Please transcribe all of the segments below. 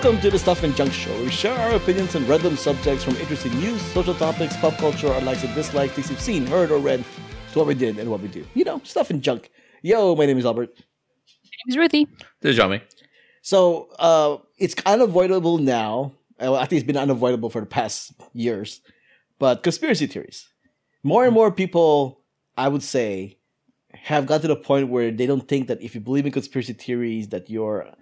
Welcome to the Stuff and Junk Show. We share our opinions on random subjects from interesting news, social topics, pop culture, our likes and dislikes, things we've seen, heard, or read, to what we did and what we do. You know, stuff and junk. Yo, my name is Albert. My name's Ruthy. This is Jiaming. So uh, it's unavoidable now. Well, I think it's been unavoidable for the past years. But conspiracy theories. More and more people, I would say, have got to the point where they don't think that if you believe in conspiracy theories, that you're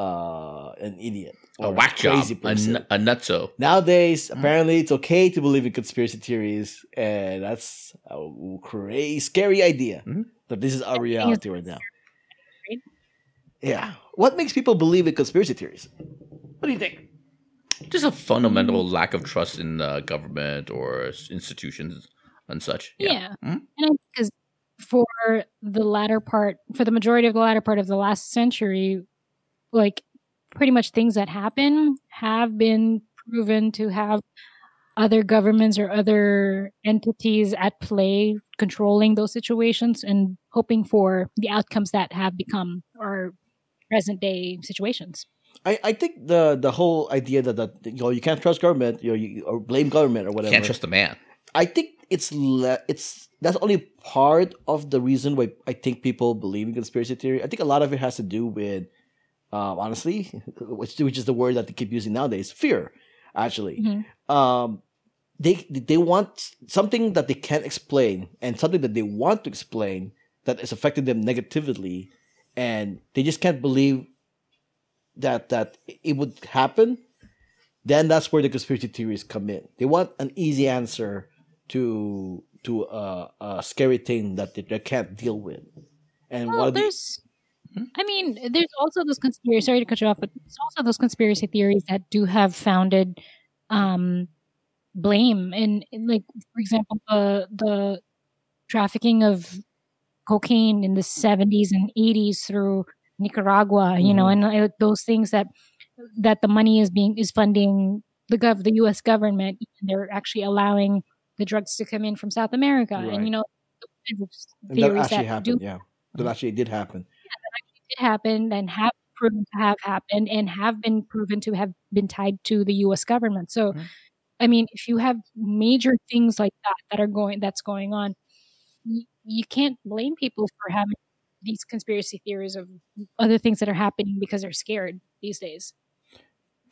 uh, an idiot A or whack job. crazy A, person. n- a nutso. Nowadays, apparently, it's okay to believe in conspiracy theories, and that's a crazy, scary idea. Mhm. That this is our reality right now. Yeah. What makes people believe in conspiracy theories? What do you think? Just a fundamental lack of trust in uh, government or institutions and such. Yeah. Yeah. Mhm. And because for the latter part, for the majority of the latter part of the last century, like pretty much things that happen have been proven to have other governments or other entities at play controlling those situations and hoping for the outcomes that have become our present day situations. I, I think the the whole idea that, that you know you can't trust government, you, know, you or blame government or whatever. Can't trust the man. I think it's le- it's that's only part of the reason why I think people believe in conspiracy theory. I think a lot of it has to do with, um, honestly, which which is the word that they keep using nowadays, fear. Actually, Mhm. um, they they want something that they can't explain and something that they want to explain that is affecting them negatively, and they just can't believe that that it would happen. Then that's where the conspiracy theories come in. They want an easy answer to to a, a scary thing that they, they can't deal with. And Well, one of the, there's, I mean, there's also those conspiracy. Sorry to cut you off, but there's also those conspiracy theories that do have founded um, blame, and, like for example, the the trafficking of cocaine in the 70s and 80s through Nicaragua. You know, and uh, those things that that the money is being is funding the gov the U.S. government. They're actually allowing the drugs to come in from South America, Right. and you know. those kinds of and that theories actually that happened. do yeah, that actually did happen. Did happen and have proven to have happened and have been proven to have been tied to the US government. So Mhm. I mean if you have major things like that that are going that's going on you, you can't blame people for having these conspiracy theories of other things that are happening because they're scared these days.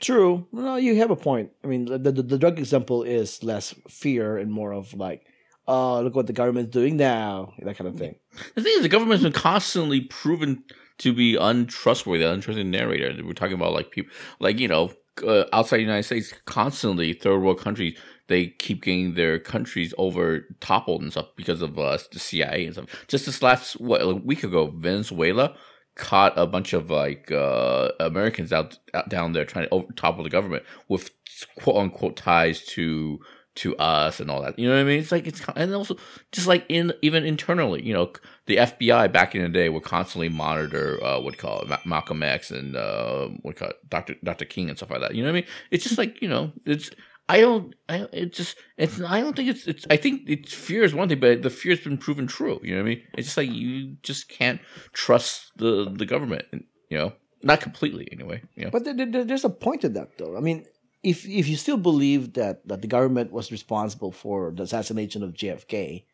True. No, you have a point. I mean, the, the the drug example is less fear and more of like, oh, look what the government's doing now, that kind of thing. The thing is, the government's been constantly proven to be untrustworthy, untrustworthy narrator. We're talking about like people, like you know, uh, outside the United States, constantly third world countries, they keep getting their countries over toppled and stuff because of uh, the CIA and stuff. Just this last what a week ago, Venezuela caught a bunch of like uh, Americans out, out down there trying to over, topple the government with quote unquote ties to to us and all that. You know what I mean? It's like it's and also just like in even internally, you know, the FBI back in the day would constantly monitor uh, what call it, Malcolm X and uh, what call it, Dr. Dr. King and stuff like that. You know what I mean? It's just like you know, it's I don't, I it's just it's I don't think it's it's I think it's fear is one thing, but the fear's been proven true. You know what I mean? It's just like you just can't trust the the government. You know, not completely anyway. You know, But there, there- there's a point to that, though. I mean, if if you still believe that that the government was responsible for the assassination of JFK,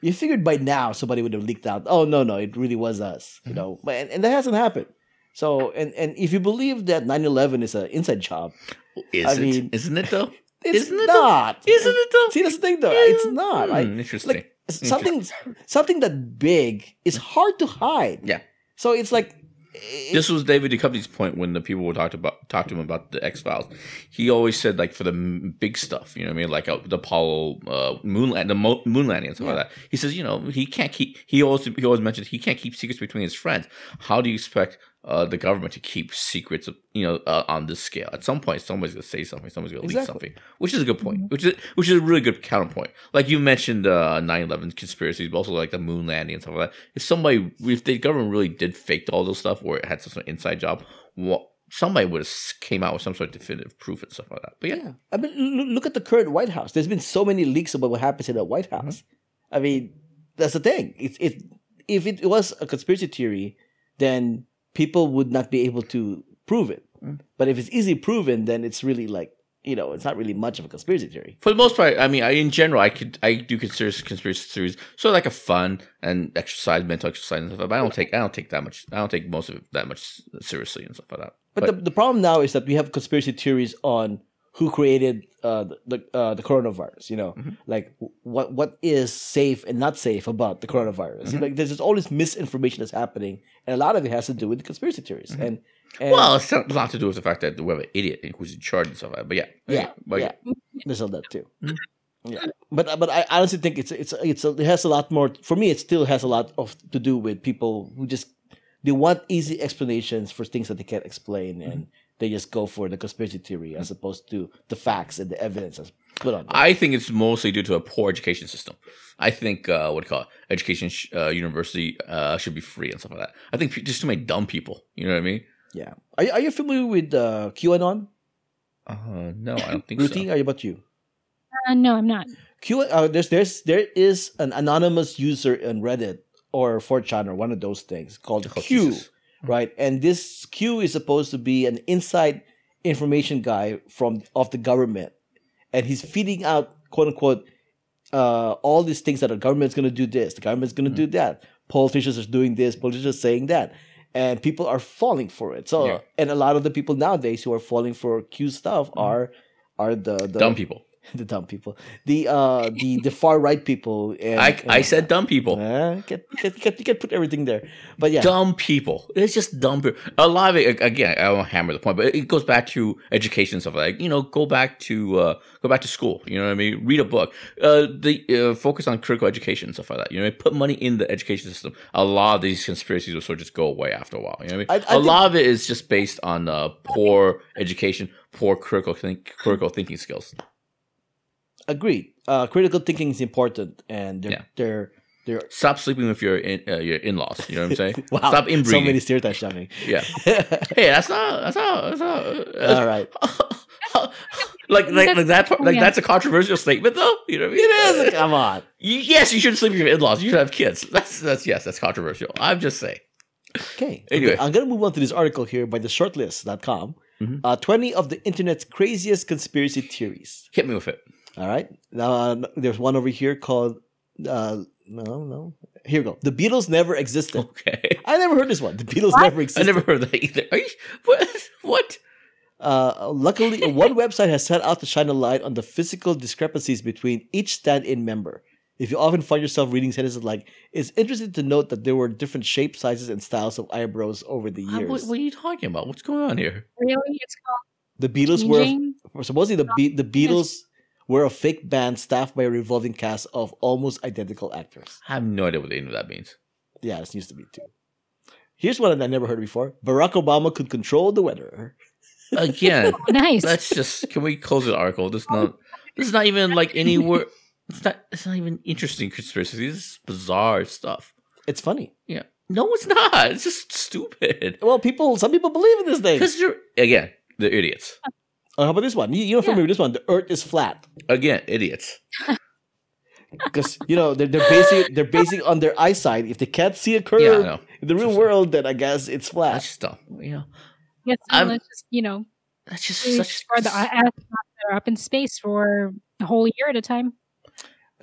you figured by now somebody would have leaked out. Oh no, no, it really was us. You know, but and, and that hasn't happened. So, and and if you believe that 9-11 is an inside job, is I it? mean- Isn't it though? it's Isn't it though? not. Isn't it though? See, that's the thing, though. It's not. Hmm, Like, interesting. like something something that big is hard to hide. Yeah. So it's like it- This was David Duchovny's point when the people were talked about talked to him about the X Files. He always said like for the m- big stuff, you know what I mean, like uh, the Apollo uh, moon land, the mo- moon landing and stuff like that. He says, you know, he can't keep. He always he always mentions he can't keep secrets between his friends. How do you expect uh, the government to keep secrets, you know, uh, on this scale? At some point, somebody's gonna say something. Somebody's gonna leak something, which is a good point. Which is which is a really good counterpoint. Like you mentioned, uh, 9-11 conspiracies, but also like the moon landing and stuff like that. If somebody, if the government really did fake all this stuff, or it had some sort of inside job, what somebody would have came out with some sort of definitive proof and stuff like that. But yeah, Yeah. I mean, look at the current White House. There's been so many leaks about what happens in the White Mm-hmm. House. I mean, that's the thing. It's it if it was a conspiracy theory, then people would not be able to prove it. Mm. But if it's easily proven, then it's really like you know, it's not really much of a conspiracy theory. For the most part, I mean, I, in general, I could I do consider conspiracy theories sort of like a fun and exercise, mental exercise and stuff. But I don't take I don't take that much. I don't take most of it that much seriously and stuff like that. But, the, the problem now is that we have conspiracy theories on who created uh, the uh, the coronavirus. You know, Mhm. like what what is safe and not safe about the coronavirus. Mhm. Like there's just all this misinformation that's happening, and a lot of it has to do with the conspiracy theories. Mhm. And, and well, it's a lot to do with the fact that we have an idiot who's in charge and stuff like that. But yeah, yeah, but yeah, there's all that too. Mhm. Yeah, but but I honestly think it's it's it's a, it has a lot more for me. It still has a lot of to do with people who just they want easy explanations for things that they can't explain, and they just go for the conspiracy theory as opposed to the facts and the evidence that's put on. Them. I think it's mostly due to a poor education system. I think uh, what do you call it? Education, sh- uh, university uh, should be free and stuff like that. I think pe- just too many dumb people. You know what I mean? yeah, are you, are you familiar with uh, QAnon? Uh, no, I don't think Ruthy, so. are you about you? Uh, no, I'm not. Q uh, there's there's there is an anonymous user on Reddit or 4chan or one of those things called Oh, Q, Jesus. Hmm. right? And this Q is supposed to be an inside information guy from of the government, and he's feeding out quote unquote uh, all these things that the government's going to do this, the government's going to do hmm. that, politicians are doing this, politicians are saying that, and people are falling for it. So, Yeah. and a lot of the people nowadays who are falling for Q stuff hmm. are are the, the Dumb people. the dumb people, the uh, the the far right people. And, I, and I said dumb people. Uh, get, get, get, you can put everything there, but yeah, Dumb people. It's just dumb people. A lot of it, again, I won't hammer the point, but it goes back to education and stuff like, you know, go back to, uh, go back to school. You know what I mean? Read a book. Uh, the, uh, focus on critical education and stuff like that. You know, put money in the education system. A lot of these conspiracies will sort of just go away after a while. You know what I mean? I- I a think- lot of it is just based on, uh, poor education, poor critical think, critical thinking skills. Agreed. Uh, critical thinking is important, and they're Yeah. they're they're Stop sleeping with your in, uh, your in laws. You know what I'm saying? wow. Stop inbreeding. so many stereotypes, Johnny. yeah. Hey, that's not. That's not. That's not. uh, All right, like, like, like that. Like Yeah. that's a controversial statement, though. You know what I mean? it is. Come on. You, yes, you should sleep with your in-laws. You should have kids. That's that's yes, that's controversial. I'm just saying. Okay. Anyway. Okay, I'm going to move on to this article here by the shortlist.com. Mhm. Uh, 20 of the internet's craziest conspiracy theories. Hit me with it. All right. Now, uh, there's one over here called, uh, no, no. Here we go. The Beatles never existed. Okay. I never heard this one. The Beatles What? never existed. I never heard that either. Are you what? What? Uh, luckily, one website has set out to shine a light on the physical discrepancies between each stand-in member. If you often find yourself reading sentences like, "It's interesting to note that there were different shapes, sizes, and styles of eyebrows over the Uh, years." What, what are you talking about? What's going on here? Really? It's called the Beatles were supposedly the Be- the Beatles were a fake band staffed by a revolving cast of almost identical actors. I have no idea what any of that means. Yeah, this used to be too. Here's one that I never heard before: Barack Obama could control the weather. Again, Nice. let's just can we close the article? This is not. This is not even like any word. It's not. It's not even interesting conspiracy. This is bizarre stuff. It's funny. Yeah. No, it's not. It's just stupid. Well, people, some people believe in this thing. Because you're again, they're idiots. Oh, how about this one? You, you're familiar with this one? The Earth is flat. Again, idiots. because you know they're, they're basing they're basing on their eyesight. If they can't see a curve Yeah, in the real Just- world, then I guess it's That's flat. just dumb. You know, yes, I'm- just, you know, that's just really such. for the astronauts that are up in space for a whole year at a time.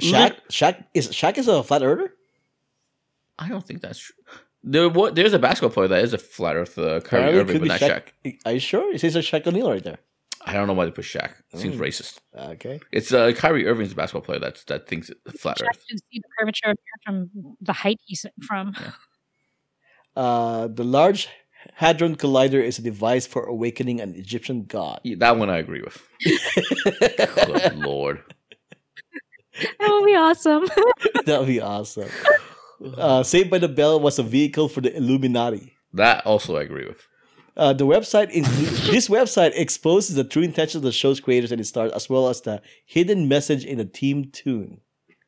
Shaq, Shaq is Shaq is a flat earther. I don't think that's true. There, what, there's a basketball player that is a flat Earth, uh, Kyrie Apparently Irving, could but be not Shaq. Are you sure? It says a Shaq O'Neal right there. I don't know why they put Shaq. It seems Mm. racist. Okay. It's uh, Kyrie Irving's a basketball player that's that thinks it's flat Check Earth. to see the curvature of the from the height he's from. Uh, the Large Hadron Collider is a device for awakening an Egyptian god. Yeah, that one I agree with. Good lord. That would be awesome. that would be awesome. Uh, Saved by the Bell was a vehicle for the Illuminati. That also I agree with. Uh, the website is this website exposes the true intentions of the show's creators and its stars, as well as the hidden message in the theme tune.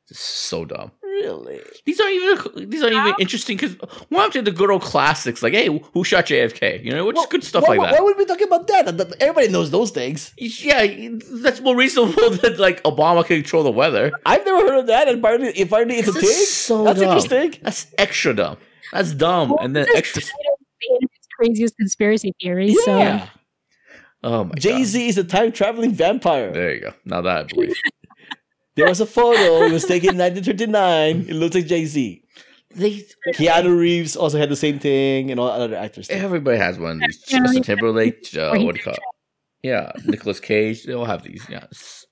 It's so dumb. Really? These aren't even these aren't even interesting because why don't you the good old classics like hey who shot JFK you know which is good stuff why, like why, that. Why would we be talking about that? That- that- Everybody knows those things. Yeah, that's more reasonable than like Obama can control the weather. I've never heard of that, and apparently, apparently it's a That's thing. so That's dumb. interesting. That's extra dumb. That's dumb. and then This is extra. kind of the internet's craziest conspiracy theory. So Yeah. Oh my Jay Z is a time traveling vampire. There you go. Now that I believe. There was a photo. It was taken in 1939. It looks like Jay Z. they Keanu Reeves also had the same thing, and all other actors. too. everybody has one of these. Yeah, Justin. Timberlake, uh, he what do you call it? Yeah, Nicolas Cage. They all have these. Yeah. It's-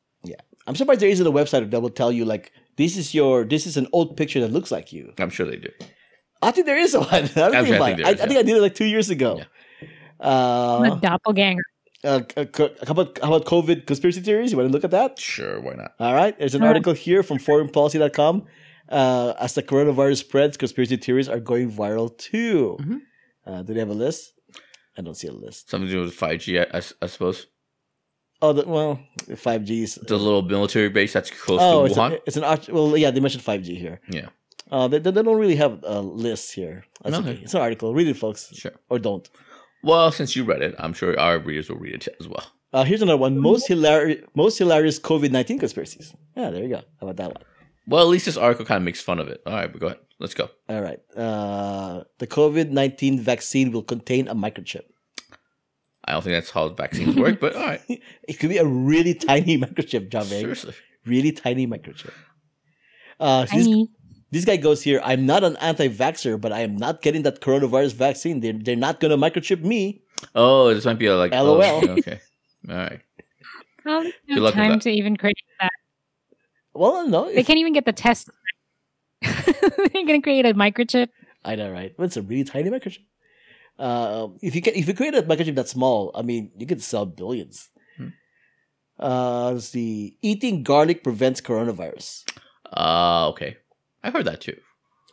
I'm surprised there isn't a website that will tell you like this is your this is an old picture that looks like you. I'm sure they do. I think there is one. I'm thinking I think there I, is, I think I did it like two years ago. a Uh, doppelganger. uh, uh, how about how about COVID conspiracy theories? You want to look at that? Sure, why not? All right. There's an Sure. article here from foreignpolicy.com. Uh, as the coronavirus spreads, conspiracy theories are going viral too. Mhm. Uh, do they have a list? I don't see a list. Something to do with 5G, I, I, I suppose. Oh, the, well, 5G is. The little military base that's close Oh, to it's, Wuhan. a, it's an arch. Well, yeah, they mentioned 5G here. yeah, Uh, they, they don't really have a list here. That's Okay. okay. It's an article. Read it, folks. sure. Or don't. Well, since you read it, I'm sure our readers will read it as well. Uh, here's another one. Most hilarious, most hilarious COVID nineteen conspiracies. Yeah, there you go. How about that one? Well, at least this article kind of makes fun of it. All right, but go ahead. Let's go. All right. Uh, the COVID nineteen vaccine will contain a microchip. I don't think that's how vaccines work, but all right. It could be a really tiny microchip, John Seriously. Really tiny microchip. Uh, so this, Tiny. This guy goes here. I'm not an anti-vaxxer, but I am not getting that coronavirus vaccine. They're, they're not going to microchip me. Oh, this might be a, like LOL. oh, okay. All right. Well, they Good luck time to even create that. Well, no. They if- can't even get the test. They're gonna create a microchip. I know, right? But it's a really tiny microchip. Uh, if you can, if you create a microchip that small, I mean, you could sell billions. Hmm. Uh, let's see. Eating garlic prevents coronavirus. Uh, okay. I've heard that too.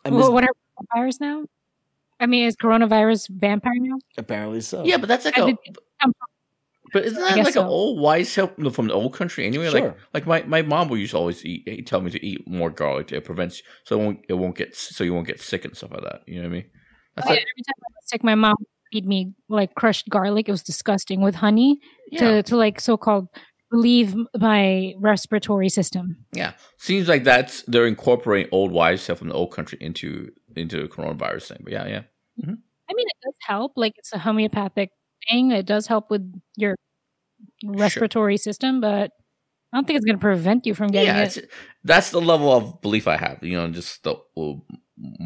I Well, miss- what are vampires now? I mean, is coronavirus vampire now? apparently so. Yeah, but that's like I a. did- But isn't that guess like an old wise help from the old country anyway? Sure. Like, like my, my mom would used to always eat, eh, tell me to eat more garlic. It prevents so it won't it won't get so you won't get sick and stuff like that. You know what I mean? That's Oh, yeah, every time I was sick, my mom would feed me like crushed garlic. It was disgusting with honey yeah, to to like so called relieve my respiratory system. yeah. Seems like that's they're incorporating old wives stuff from the old country into into the coronavirus thing. But yeah, yeah. Mm-hmm. I mean, it does help. Like it's a homeopathic thing. It does help with your respiratory system, but I don't think it's going to prevent you from getting yeah, it. that's the level of belief I have. You know, just the old,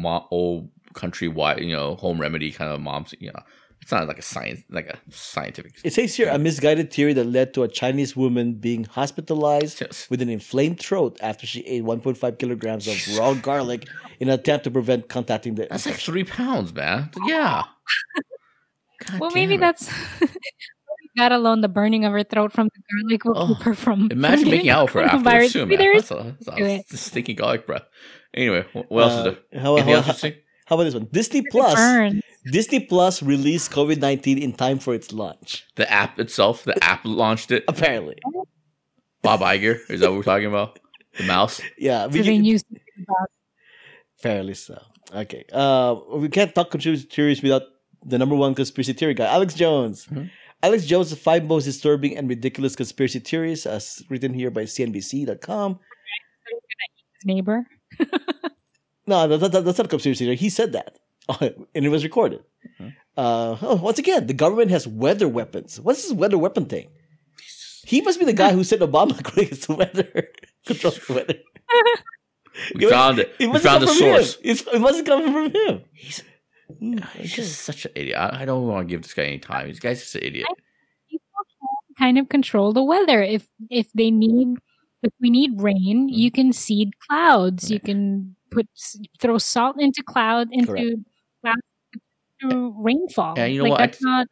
old countrywide, you know, home remedy kind of moms. You know, it's not like a science, like a scientific. It says here a misguided theory that led to a Chinese woman being hospitalized Yes. with an inflamed throat after she ate 1.5 kilograms of raw garlic in an attempt to prevent contacting the. That's like three pounds, man. Yeah. God well, maybe it. that's that alone. The burning of her throat from the garlic will Oh, keep her from. Imagine from making out for getting afterwards coronavirus. too, Maybe man. there is That's a, that's a it. stinky garlic breath. Anyway, what else is Uh, there? how, how, else how, how about this one? Disney Plus. Burn. Disney Plus released COVID 19 in time for its launch. The app itself, the app launched it. Apparently. Bob Iger, is that what we're talking about? The mouse. Yeah. So We they can, used fairly so. Okay. Uh, we can't talk conspiracy theories without the number one conspiracy theory guy, Alex Jones. Mhm. Alex Jones' five most disturbing and ridiculous conspiracy theories, as written here by CNBC.com. his neighbor. No, that, that, that's not a conspiracy theory. He said that, and it was recorded. Mhm. Uh, oh, once again, the government has weather weapons. What's this weather weapon thing? He must be the guy who said Obama creates the weather, controls the weather. We It found it. It We found the from source. Him. It's, it must come from him. He's, Hmm, he's just such an idiot. I, I don't want to give this guy any time. This guy's just an idiot. People can kind of control the weather. If if they need, if we need rain, you can seed clouds. You can put throw salt into cloud into Correct. Cloud to rainfall. Yeah, you know like what? I- That's not.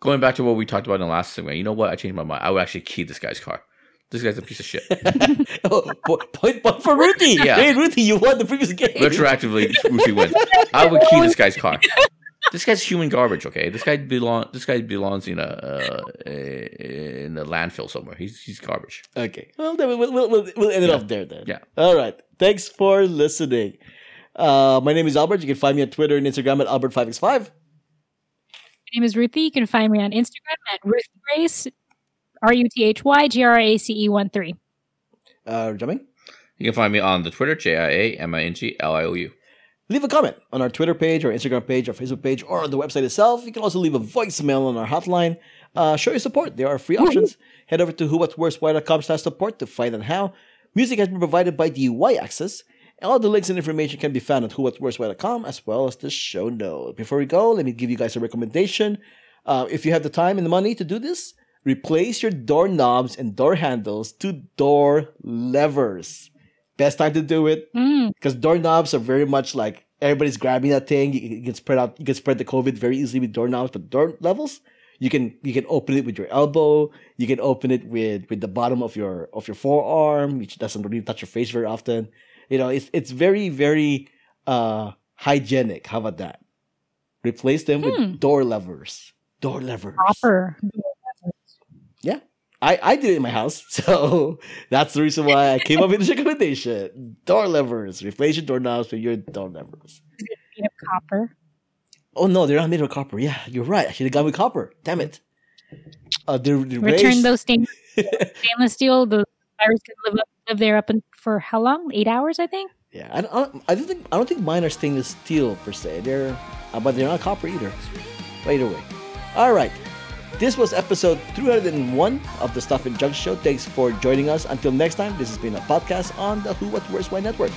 Going back to what we talked about in the last segment, you know what? I changed my mind. I would actually key this guy's car. This guy's a piece of shit. oh, po- point, point for Ruthy. Yeah. Hey, Ruthy, you won the previous game. Retroactively, Ruthy wins. I would key this guy's car. This guy's human garbage. Okay, this guy belong. This guy belongs in a uh, in a landfill somewhere. He's he's garbage. Okay. Well, then we'll, we'll, we'll, we'll end it Yeah. off there then. Yeah. All right. Thanks for listening. Uh, my name is Albert. You can find me on Twitter and Instagram at Albert5x5. My name is Ruthy. You can find me on Instagram at Ruth Grace, R U T H Y G R A C E one three. Uh, Jiaming? You can find me on the Twitter J I A M I N G L I O U. leave a comment on our Twitter page, our Instagram page, our Facebook page, or on the website itself. You can also leave a voicemail on our hotline. Uh, show your support. There are free options. Head over to whowhatwhereswhy.com slash support to find out how. Music has been provided by the Y Axis. All the links and information can be found at whowhatwhereswhy.com as well as the show note. Before we go, let me give you guys a recommendation. Uh, if you have the time and the money to do this, replace your door knobs and door handles to door levers. Best time to do it Mm. because doorknobs are very much like everybody's grabbing that thing. You, you can spread out, you can spread the COVID very easily with doorknobs, but door levels, you can you can open it with your elbow. You can open it with with the bottom of your of your forearm, which doesn't really touch your face very often. You know, it's it's very very uh hygienic. How about that? Replace them Hmm. with door levers. Door levers. Proper. Yeah. I, I did it in my house, so that's the reason why I came up with this recommendation. Door levers. Replace your doorknobs with your door levers. Made of copper. Oh no, they're not made of copper. Yeah, you're right. I should have gone with copper. Damn it. Uh, the, the Return raised- those stainless, stainless steel. The virus can live up, live there up in, for how long? Eight hours, I think. Yeah, I don't, I don't think I don't think mine are stainless steel per se. They're, uh, but they're not copper either. But either way, all right. This was episode 301 of the Stuff and Junk Show. Thanks for joining us. Until next time, this has been a podcast on the Who, What, Where's, Why Network.